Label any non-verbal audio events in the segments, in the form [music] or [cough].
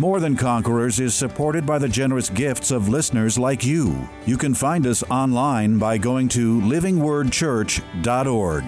More Than Conquerors is supported by the generous gifts of listeners like you. You can find us online by going to livingwordchurch.org.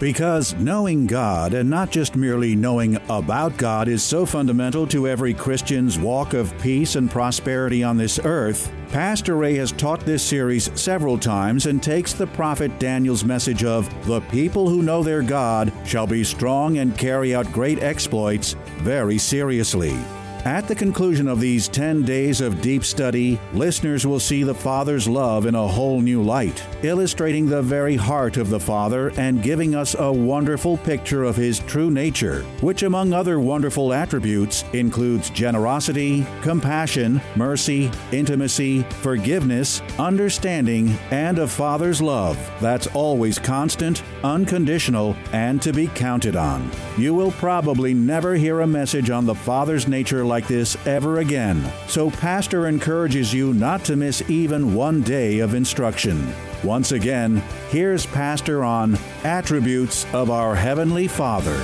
Because knowing God, and not just merely knowing about God, is so fundamental to every Christian's walk of peace and prosperity on this earth, Pastor Ray has taught this series several times and takes the prophet Daniel's message of the people who know their God shall be strong and carry out great exploits very seriously. At the conclusion of these 10 days of deep study, listeners will see the Father's love in a whole new light, illustrating the very heart of the Father and giving us a wonderful picture of His true nature, which, among other wonderful attributes, includes generosity, compassion, mercy, intimacy, forgiveness, understanding, and a Father's love that's always constant, unconditional, and to be counted on. You will probably never hear a message on the Father's nature like this ever again, so Pastor encourages you not to miss even one day of instruction. Once again, here's Pastor on Attributes of Our Heavenly Father.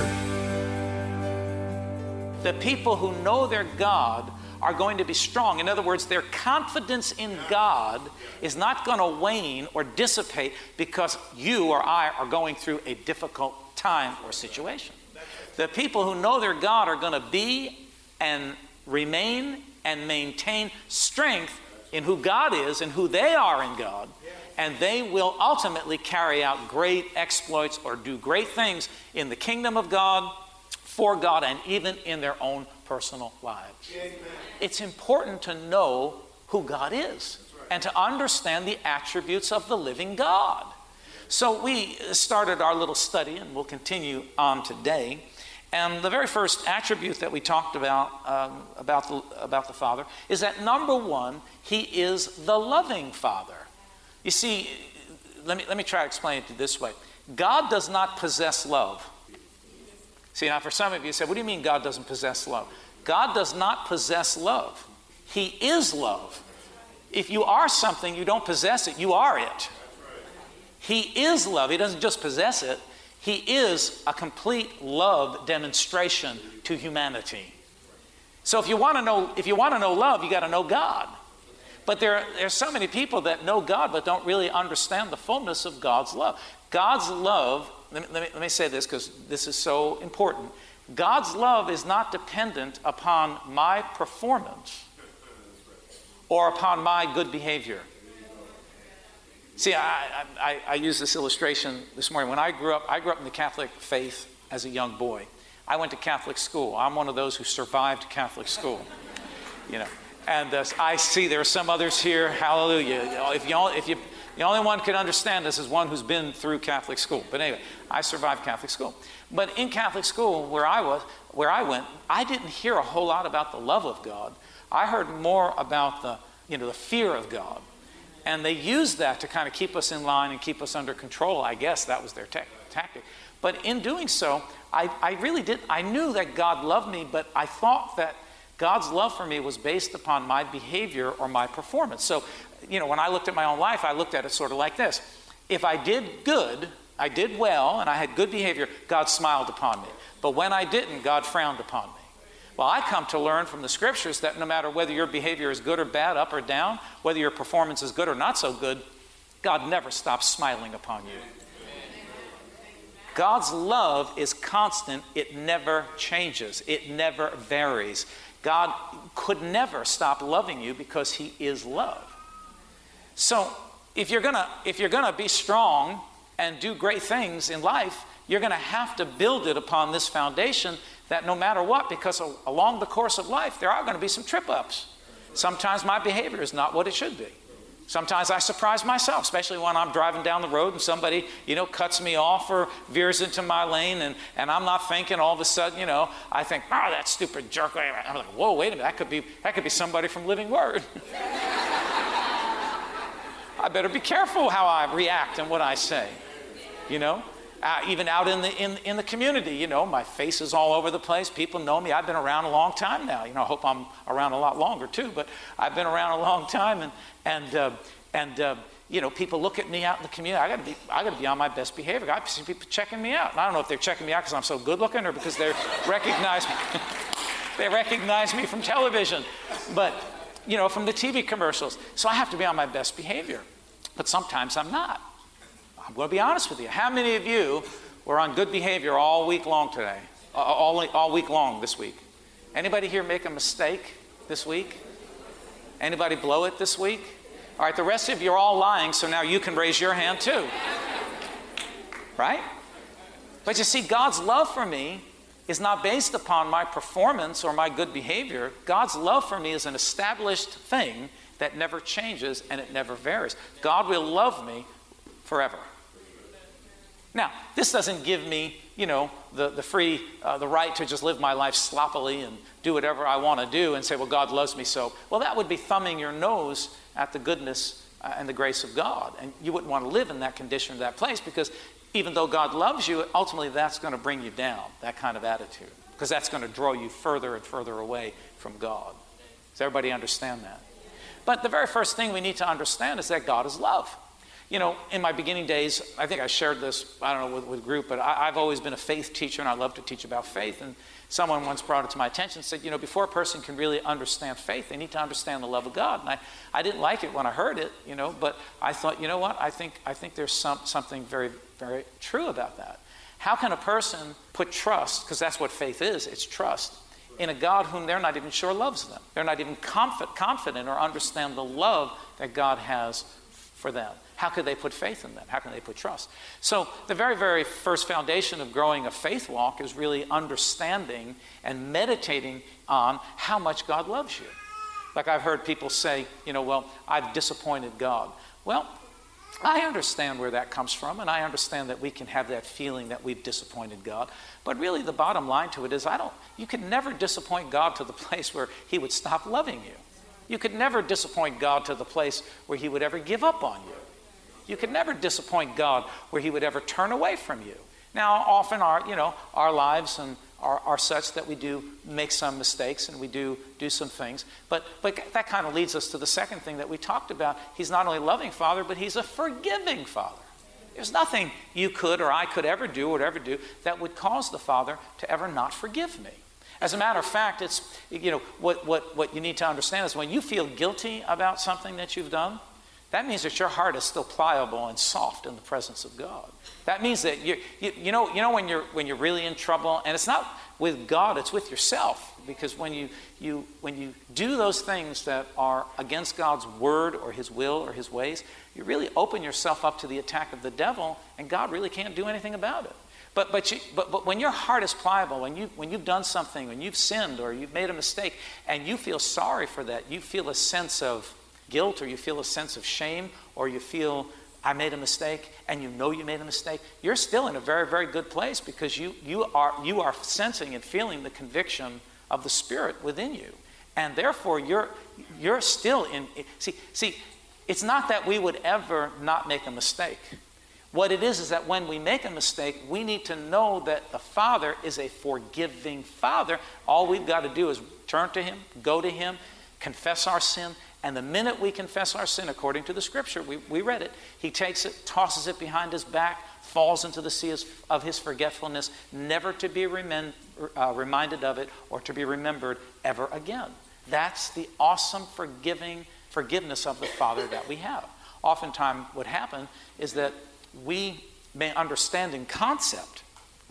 The people who know their God are going to be strong. In other words, their confidence in God is not going to wane or dissipate because you or I are going through a difficult time or situation. The people who know their God are going to be and remain and maintain strength in who God is and who they are in God, and they will ultimately carry out great exploits or do great things in the kingdom of God, for God, and even in their own personal lives. Amen. It's important to know who God is and to understand the attributes of the living God. So we started our little study, and we'll continue on today. And the very first attribute that we talked about um, about, the, about the Father is that number one, He is the loving Father. You see, let me, let me try to explain it this way God does not possess love. See, now for some of you say, what do you mean God doesn't possess love? God does not possess love, He is love. If you are something, you don't possess it, you are it. He is love, He doesn't just possess it, He is a complete love demonstration to humanity. So if you want to know, if you want to know love, you got to know God. But there, there are so many people that know God but don't really understand the fullness of God's love. God's love, let me, let me, let me say this because this is so important. God's love is not dependent upon my performance or upon my good behavior. See, I, I, I use this illustration this morning. When I grew up, I grew up in the Catholic faith as a young boy. I went to Catholic school. I'm one of those who survived Catholic school. [laughs] You know, and uh, I see there are some others here. Hallelujah! If you, if you, the only one can understand this is one who's been through Catholic school. But anyway, I survived Catholic school. But in Catholic school, where I was, where I went, I didn't hear a whole lot about the love of God. I heard more about the, you know, the fear of God. And they used that to kind of keep us in line and keep us under control. I guess that was their tactic. But in doing so, I, I really did, I knew that God loved me, but I thought that God's love for me was based upon my behavior or my performance. So, you know, when I looked at my own life, I looked at it sort of like this. If I did good, I did well, and I had good behavior, God smiled upon me. But when I didn't, God frowned upon me. Well, I come to learn from the scriptures that no matter whether your behavior is good or bad, up or down, whether your performance is good or not so good, God never stops smiling upon you. God's love is constant, it never changes, it never varies. God could never stop loving you because He is love. So, if you're gonna, if you're gonna be strong and do great things in life, you're gonna have to build it upon this foundation that no matter what, because along the course of life, there are gonna be some trip ups. Sometimes my behavior is not what it should be. Sometimes I surprise myself, especially when I'm driving down the road and somebody, you know, cuts me off or veers into my lane and, and I'm not thinking all of a sudden, you know, I think, oh, that stupid jerk. I'm like, whoa, wait a minute, that could be, that could be somebody from Living Word. [laughs] I better be careful how I react and what I say, you know? Uh, even out in the, in, in the community, you know, my face is all over the place. People know me. I've been around a long time now. You know, I hope I'm around a lot longer too, but I've been around a long time and, and, uh, and uh, you know, people look at me out in the community. I got to be, I got to be on my best behavior. I see people checking me out. And I don't know if they're checking me out because I'm so good looking or because they recognize me. [laughs] they recognize me from television, but you know, from the TV commercials. So I have to be on my best behavior. But sometimes I'm not. I'm going to be honest with you. How many of you were on good behavior all week long today? All, all week long this week? Anybody here make a mistake this week? Anybody blow it this week? All right, the rest of you are all lying, so now you can raise your hand too. Right? But you see, God's love for me is not based upon my performance or my good behavior. God's love for me is an established thing that never changes and it never varies. God will love me forever. Now, this doesn't give me, you know, the, the free, uh, the right to just live my life sloppily and do whatever I want to do and say, well, God loves me so. Well, that would be thumbing your nose at the goodness uh, and the grace of God. And you wouldn't want to live in that condition that place because even though God loves you, ultimately that's going to bring you down, that kind of attitude, because that's going to draw you further and further away from God. Does everybody understand that? But the very first thing we need to understand is that God is love. You know, in my beginning days, I think I shared this, I don't know, with, with group, but I, I've always been a faith teacher and I love to teach about faith. And someone once brought it to my attention and said, you know, before a person can really understand faith, they need to understand the love of God. And I, I didn't like it when I heard it, you know, but I thought, you know what, I think, I think there's some, something very, very true about that. How can a person put trust, because that's what faith is, it's trust, in a God whom they're not even sure loves them? They're not even confident or understand the love that God has for them. How could they put faith in them? How can they put trust? So, the very, very first foundation of growing a faith walk is really understanding and meditating on how much God loves you. Like I've heard people say, you know, well, I've disappointed God. Well, I understand where that comes from, and I understand that we can have that feeling that we've disappointed God. But really, the bottom line to it is, I don't. You can never disappoint God to the place where He would stop loving you. You could never disappoint God to the place where He would ever give up on you. You could never disappoint God where He would ever turn away from you. Now, often our, you know, our lives and are, are such that we do make some mistakes and we do do some things. But, but that kind of leads us to the second thing that we talked about. He's not only a loving Father, but He's a forgiving Father. There's nothing you could or I could ever do or ever do that would cause the Father to ever not forgive me. As a matter of fact, it's, you know, what, what, what you need to understand is when you feel guilty about something that you've done, that means that your heart is still pliable and soft in the presence of God. That means that you, you, know, you know when, you're, when you're really in trouble, and it's not with God, it's with yourself. Because when you, you, when you do those things that are against God's word or his will or his ways, you really open yourself up to the attack of the devil, and God really can't do anything about it. But, but, you, but, but when your heart is pliable, when, you, when you've done something, when you've sinned or you've made a mistake, and you feel sorry for that, you feel a sense of guilt or you feel a sense of shame or you feel I made a mistake and you know you made a mistake, you're still in a very, very good place because you, you, are, you are sensing and feeling the conviction of the Spirit within you. And therefore, you're, you're still in. See, see, it's not that we would ever not make a mistake. What it is is that when we make a mistake, we need to know that the Father is a forgiving Father. All we've got to do is turn to Him, go to Him, confess our sin, and the minute we confess our sin, according to the scripture, we, we read it, he takes it, tosses it behind his back, falls into the sea of his forgetfulness, never to be uh, reminded of it or to be remembered ever again. That's the awesome forgiving forgiveness of the Father that we have. Oftentimes, what happens is that we may understand in concept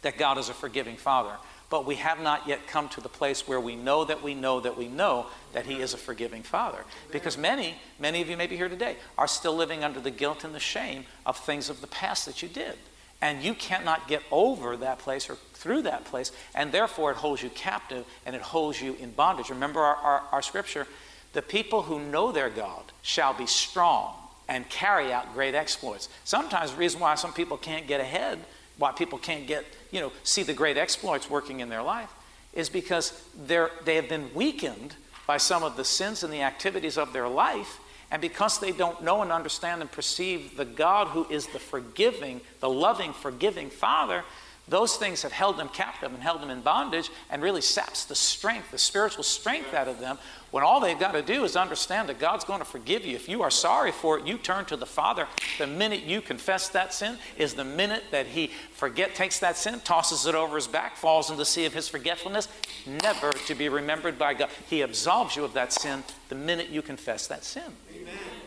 that God is a forgiving Father, but we have not yet come to the place where we know that we know that we know that He is a forgiving Father. Because many, many of you may be here today, are still living under the guilt and the shame of things of the past that you did. And you cannot get over that place or through that place, and therefore it holds you captive and it holds you in bondage. Remember our, our, our scripture the people who know their God shall be strong and carry out great exploits. Sometimes the reason why some people can't get ahead, why people can't get, you know, see the great exploits working in their life, is because they're, they have been weakened by some of the sins and the activities of their life. And because they don't know and understand and perceive the God who is the forgiving, the loving, forgiving Father, those things have held them captive and held them in bondage and really saps the strength, the spiritual strength out of them. When all they've got to do is understand that God's going to forgive you. If you are sorry for it, you turn to the Father. The minute you confess that sin is the minute that He forget takes that sin, tosses it over His back, falls in the sea of His forgetfulness, never to be remembered by God. He absolves you of that sin the minute you confess that sin. Amen.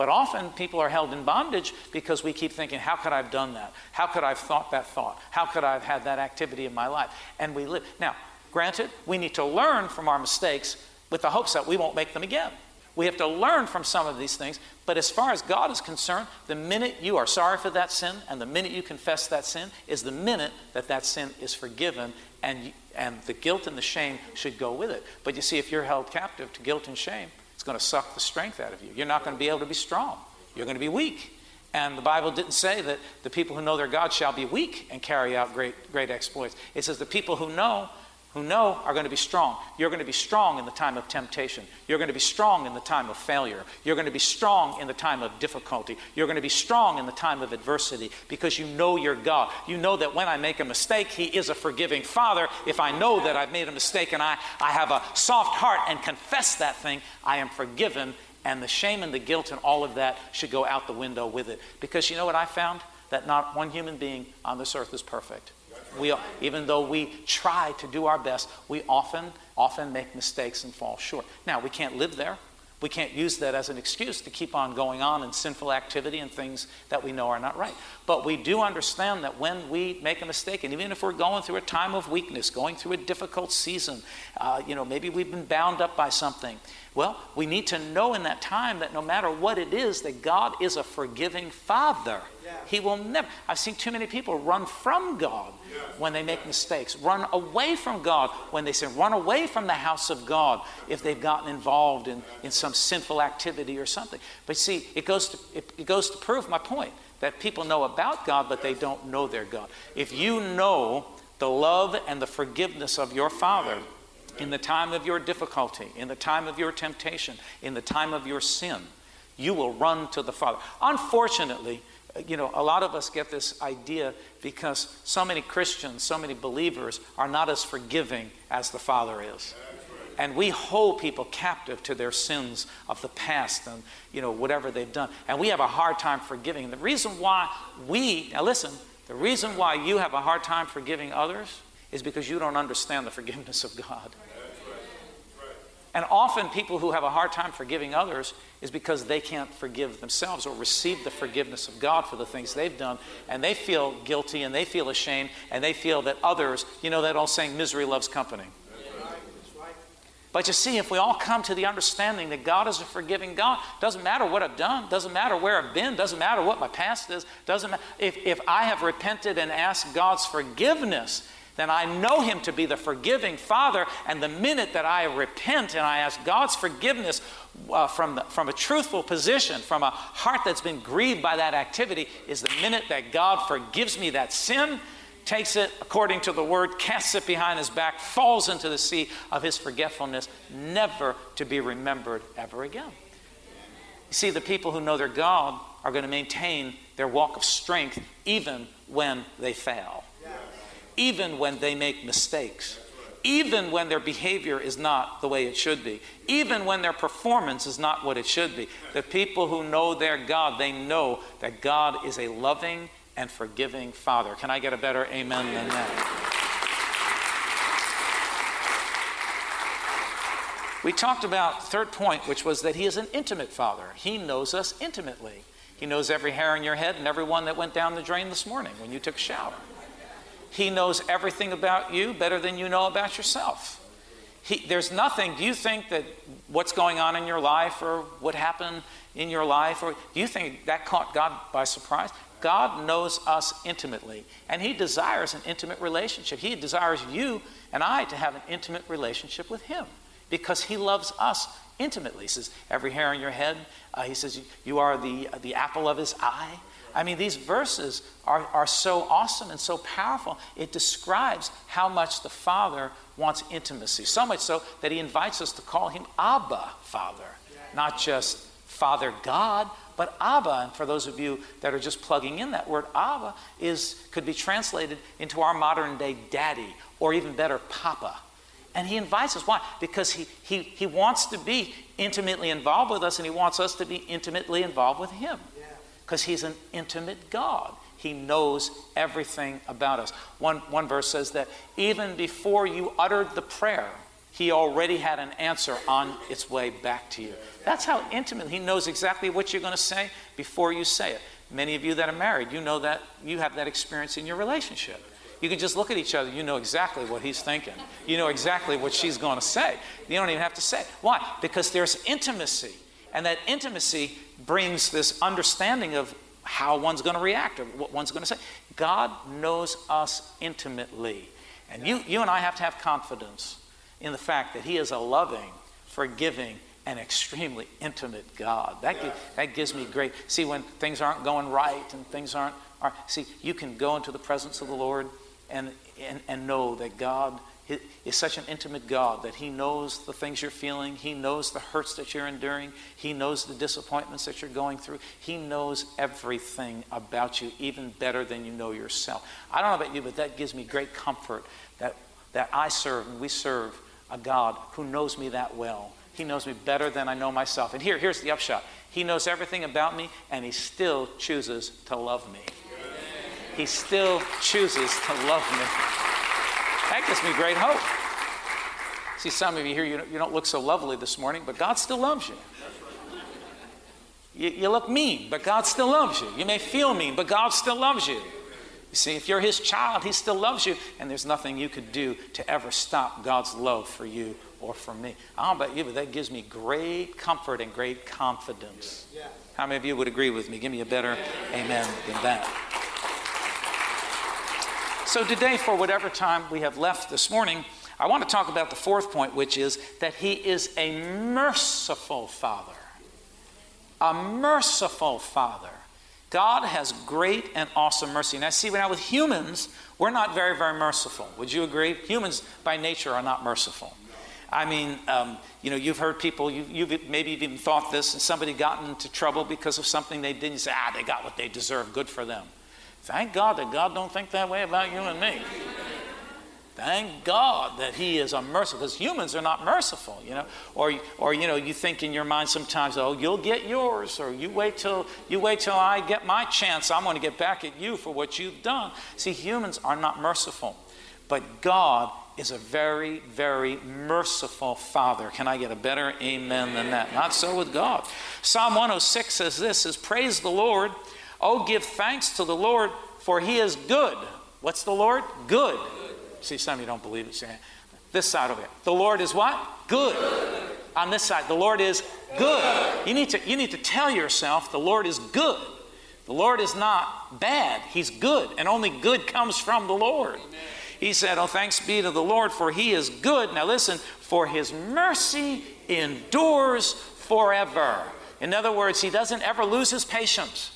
But often people are held in bondage because we keep thinking, how could I have done that? How could I have thought that thought? How could I have had that activity in my life? And we live. Now, granted, we need to learn from our mistakes with the hopes that we won't make them again. We have to learn from some of these things. But as far as God is concerned, the minute you are sorry for that sin and the minute you confess that sin is the minute that that sin is forgiven and, and the guilt and the shame should go with it. But you see, if you're held captive to guilt and shame, it's going to suck the strength out of you. You're not going to be able to be strong. You're going to be weak. And the Bible didn't say that the people who know their God shall be weak and carry out great, great exploits. It says the people who know who know are going to be strong. You're going to be strong in the time of temptation. You're going to be strong in the time of failure. You're going to be strong in the time of difficulty. You're going to be strong in the time of adversity because you know your God. You know that when I make a mistake, He is a forgiving Father. If I know that I've made a mistake and I, I have a soft heart and confess that thing, I am forgiven. And the shame and the guilt and all of that should go out the window with it. Because you know what I found? That not one human being on this earth is perfect. We, even though we try to do our best, we often, often make mistakes and fall short. Now, we can't live there. We can't use that as an excuse to keep on going on in sinful activity and things that we know are not right. But we do understand that when we make a mistake, and even if we're going through a time of weakness, going through a difficult season, uh, you know, maybe we've been bound up by something, well, we need to know in that time that no matter what it is, that God is a forgiving Father. Yeah. He will never. I've seen too many people run from God yeah. when they make mistakes, run away from God when they sin, run away from the house of God if they've gotten involved in, in some sinful activity or something. But see, it goes, to, it, it goes to prove my point that people know about God, but they don't know their God. If you know the love and the forgiveness of your Father, in the time of your difficulty, in the time of your temptation, in the time of your sin, you will run to the Father. Unfortunately, uh, you know, a lot of us get this idea because so many Christians, so many believers are not as forgiving as the Father is. And we hold people captive to their sins of the past and, you know, whatever they've done. And we have a hard time forgiving. And the reason why we, now listen, the reason why you have a hard time forgiving others is because you don't understand the forgiveness of God. And often, people who have a hard time forgiving others is because they can't forgive themselves or receive the forgiveness of God for the things they've done. And they feel guilty and they feel ashamed and they feel that others, you know, that old saying, misery loves company. But you see, if we all come to the understanding that God is a forgiving God, doesn't matter what I've done, doesn't matter where I've been, doesn't matter what my past is, doesn't matter. If, if I have repented and asked God's forgiveness, then I know Him to be the forgiving Father. And the minute that I repent and I ask God's forgiveness uh, from, the, from a truthful position, from a heart that's been grieved by that activity, is the minute that God forgives me that sin, takes it according to the word, casts it behind his back, falls into the sea of his forgetfulness, never to be remembered ever again. You see, the people who know their God are going to maintain their walk of strength even when they fail even when they make mistakes, even when their behavior is not the way it should be, even when their performance is not what it should be. The people who know their God, they know that God is a loving and forgiving Father. Can I get a better amen than that? We talked about third point, which was that he is an intimate father. He knows us intimately. He knows every hair on your head and every one that went down the drain this morning when you took a shower. He knows everything about you better than you know about yourself. He, there's nothing, do you think that what's going on in your life or what happened in your life, or do you think that caught God by surprise? God knows us intimately, and He desires an intimate relationship. He desires you and I to have an intimate relationship with Him because He loves us intimately. He says, every hair on your head. Uh, he says, you are the, the apple of his eye. I mean, these verses are, are so awesome and so powerful. It describes how much the Father wants intimacy. So much so that he invites us to call him Abba, Father. Not just Father God, but Abba. And for those of you that are just plugging in, that word Abba is, could be translated into our modern day daddy, or even better, Papa. And he invites us. Why? Because he, he, he wants to be intimately involved with us and he wants us to be intimately involved with him. Because he's an intimate God. He knows everything about us. One, one verse says that even before you uttered the prayer, he already had an answer on its way back to you. That's how intimate he knows exactly what you're going to say before you say it. Many of you that are married, you know that you have that experience in your relationship. You can just look at each other. You know exactly what he's thinking. You know exactly what she's going to say. You don't even have to say. Why? Because there's intimacy. And that intimacy brings this understanding of how one's going to react or what one's going to say. God knows us intimately. And you, you and I have to have confidence in the fact that He is a loving, forgiving, and extremely intimate God. That, yeah. that gives me great. See, when things aren't going right and things aren't, are, see, you can go into the presence of the Lord and, and, and know that God is such an intimate God that He knows the things you're feeling. He knows the hurts that you're enduring. He knows the disappointments that you're going through. He knows everything about you, even better than you know yourself. I don't know about you, but that gives me great comfort that, that I serve and we serve a God who knows me that well. He knows me better than I know myself. And here, here's the upshot He knows everything about me, and He still chooses to love me. He still chooses to love me. That gives me great hope. See, some of you here, you don't look so lovely this morning, but God still loves you. You, look mean, but God still loves you. You may feel mean, but God still loves you. You see, if you're His child, He still loves you, and there's nothing you could do to ever stop God's love for you or for me. I don't know about you, but that gives me great comfort and great confidence. How many of you would agree with me? Give me a better amen than that. So, today, for whatever time we have left this morning, I want to talk about the fourth point, which is that He is a merciful Father. A merciful Father. God has great and awesome mercy. Now, see, now with humans, we're not very, very merciful. Would you agree? Humans, by nature, are not merciful. I mean, um, you know, you've heard people, you, have maybe even thought this, and somebody got into trouble because of something they didn't say, ah, they got what they deserve, good for them. Thank God that God don't think that way about you and me. Thank God that He is a merciful, because humans are not merciful, you know. Or, or you know, you think in your mind sometimes, oh, you'll get yours, or you wait till you wait till I get my chance. I'm going to get back at you for what you've done. See, humans are not merciful, but God is a very, very merciful Father. Can I get a better amen than that? Not so with God. Psalm 106 says this: "Is praise the Lord." Oh, give thanks to the Lord, for he is good. What's the Lord? Good. See, some of you don't believe it. This side over here. The Lord is what? Good. On this side, the Lord is good. You need, to, you need to tell yourself the Lord is good. The Lord is not bad, He's good, and only good comes from the Lord. He said, Oh, thanks be to the Lord, for He is good. Now listen, for His mercy endures forever. In other words, He doesn't ever lose His patience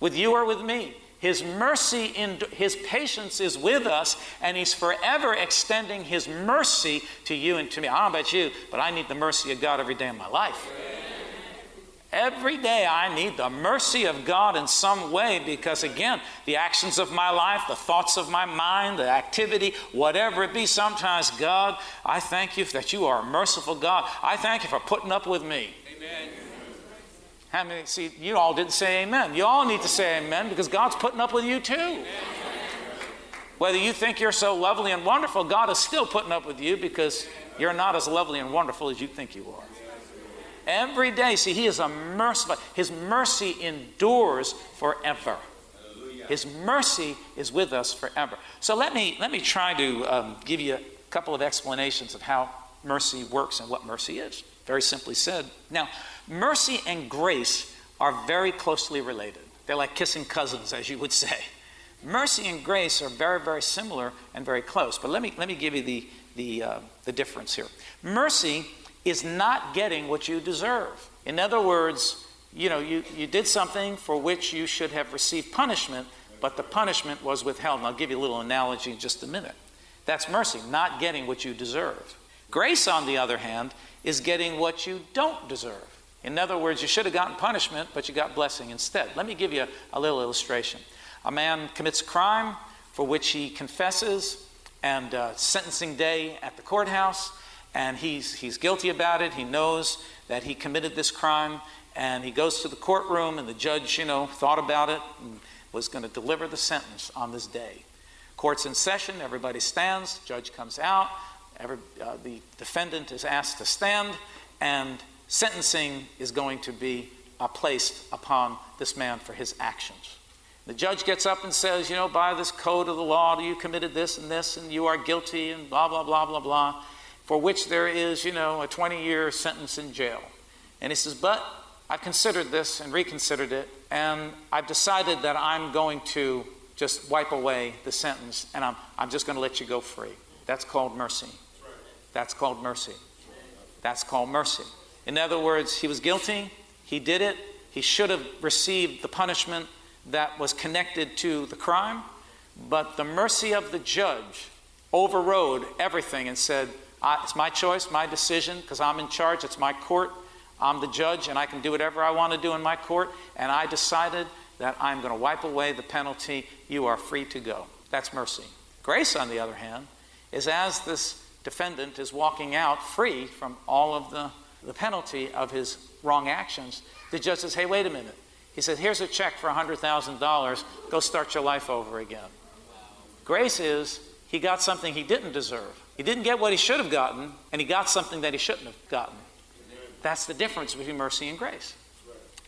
with you or with me. His mercy, in, His patience is with us, and He's forever extending His mercy to you and to me. I don't know about you, but I need the mercy of God every day of my life. Every day I need the mercy of God in some way because, again, the actions of my life, the thoughts of my mind, the activity, whatever it be, sometimes, God, I thank you that you are a merciful God. I thank you for putting up with me. Amen. How many see you all didn't say amen? You all need to say amen because God's putting up with you too. Whether you think you're so lovely and wonderful, God is still putting up with you because you're not as lovely and wonderful as you think you are. Every day, see, He is a merciful. His mercy endures forever. His mercy is with us forever. So let me let me try to um, give you a couple of explanations of how mercy works and what mercy is. Very simply said. Now, Mercy and grace are very closely related. They're like kissing cousins, as you would say. Mercy and grace are very, very similar and very close. But let me, let me give you the, the, uh, the difference here. Mercy is not getting what you deserve. In other words, you know, you, you did something for which you should have received punishment, but the punishment was withheld. And I'll give you a little analogy in just a minute. That's mercy, not getting what you deserve. Grace, on the other hand, is getting what you don't deserve. In other words, you should have gotten punishment, but you got blessing instead. Let me give you a, little illustration. A man commits a crime for which he confesses, and uh, sentencing day at the courthouse, and he's, he's guilty about it. He knows that he committed this crime, and he goes to the courtroom, and the judge, you know, thought about it and was going to deliver the sentence on this day. Court's in session, everybody stands, judge comes out, every, uh, the defendant is asked to stand, and sentencing is going to be uh, placed upon this man for his actions. The judge gets up and says, You know, by this code of the law, you committed this and this, and you are guilty, and blah, blah, blah, blah, blah, for which there is, you know, a 20 year sentence in jail. And he says, But I've considered this and reconsidered it, and I've decided that I'm going to just wipe away the sentence, and I'm, I'm just going to let you go free. That's called mercy. That's called mercy. That's called mercy. In other words, he was guilty, he did it, he should have received the punishment that was connected to the crime, but the mercy of the judge overrode everything and said, It's my choice, my decision, because I'm in charge, it's my court, I'm the judge, and I can do whatever I want to do in my court, and I decided that I'm going to wipe away the penalty. You are free to go. That's mercy. Grace, on the other hand, is as this defendant is walking out free from all of the, the penalty of his wrong actions, the judge says, Hey, wait a minute. He says, Here's a check for $100,000. Go start your life over again. Grace is he got something he didn't deserve. He didn't get what he should have gotten, and he got something that he shouldn't have gotten. That's the difference between mercy and grace.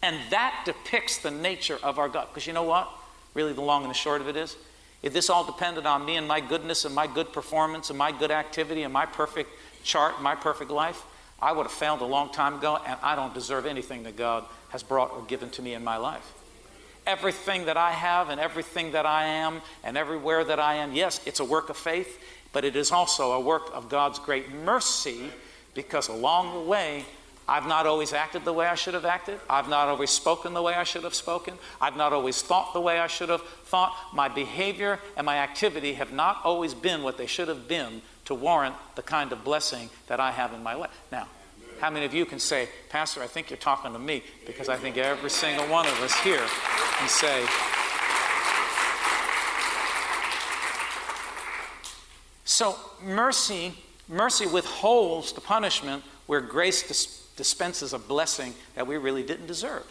And that depicts the nature of our God. Because you know what? Really, the long and the short of it is if this all depended on me and my goodness and my good performance and my good activity and my perfect chart, my perfect life, I would have failed a long time ago, and I don't deserve anything that God has brought or given to me in my life. Everything that I have and everything that I am and everywhere that I am, yes, it's a work of faith, but it is also a work of God's great mercy because along the way, I've not always acted the way I should have acted. I've not always spoken the way I should have spoken. I've not always thought the way I should have thought. My behavior and my activity have not always been what they should have been to warrant the kind of blessing that I have in my life. Now, how many of you can say, Pastor, I think you're talking to me? Because I think every single one of us here can say, So mercy, mercy withholds the punishment where grace dis- dispenses a blessing that we really didn't deserve.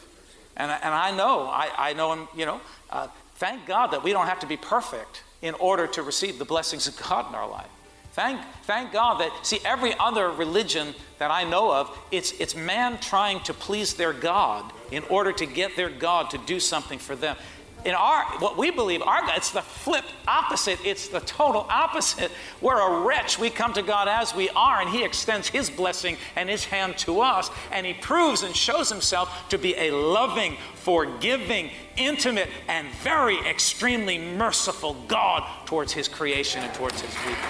And, and I know, I, I know, you know, uh, thank God that we don't have to be perfect in order to receive the blessings of God in our life. Thank, thank God that, see, every other religion that I know of, it's, it's man trying to please their God in order to get their God to do something for them. In our, what we believe, our God, it's the flip opposite. It's the total opposite. We're a wretch. We come to God as we are, and He extends His blessing and His hand to us, and He proves and shows Himself to be a loving, forgiving, intimate, and very extremely merciful God towards His creation and towards His people.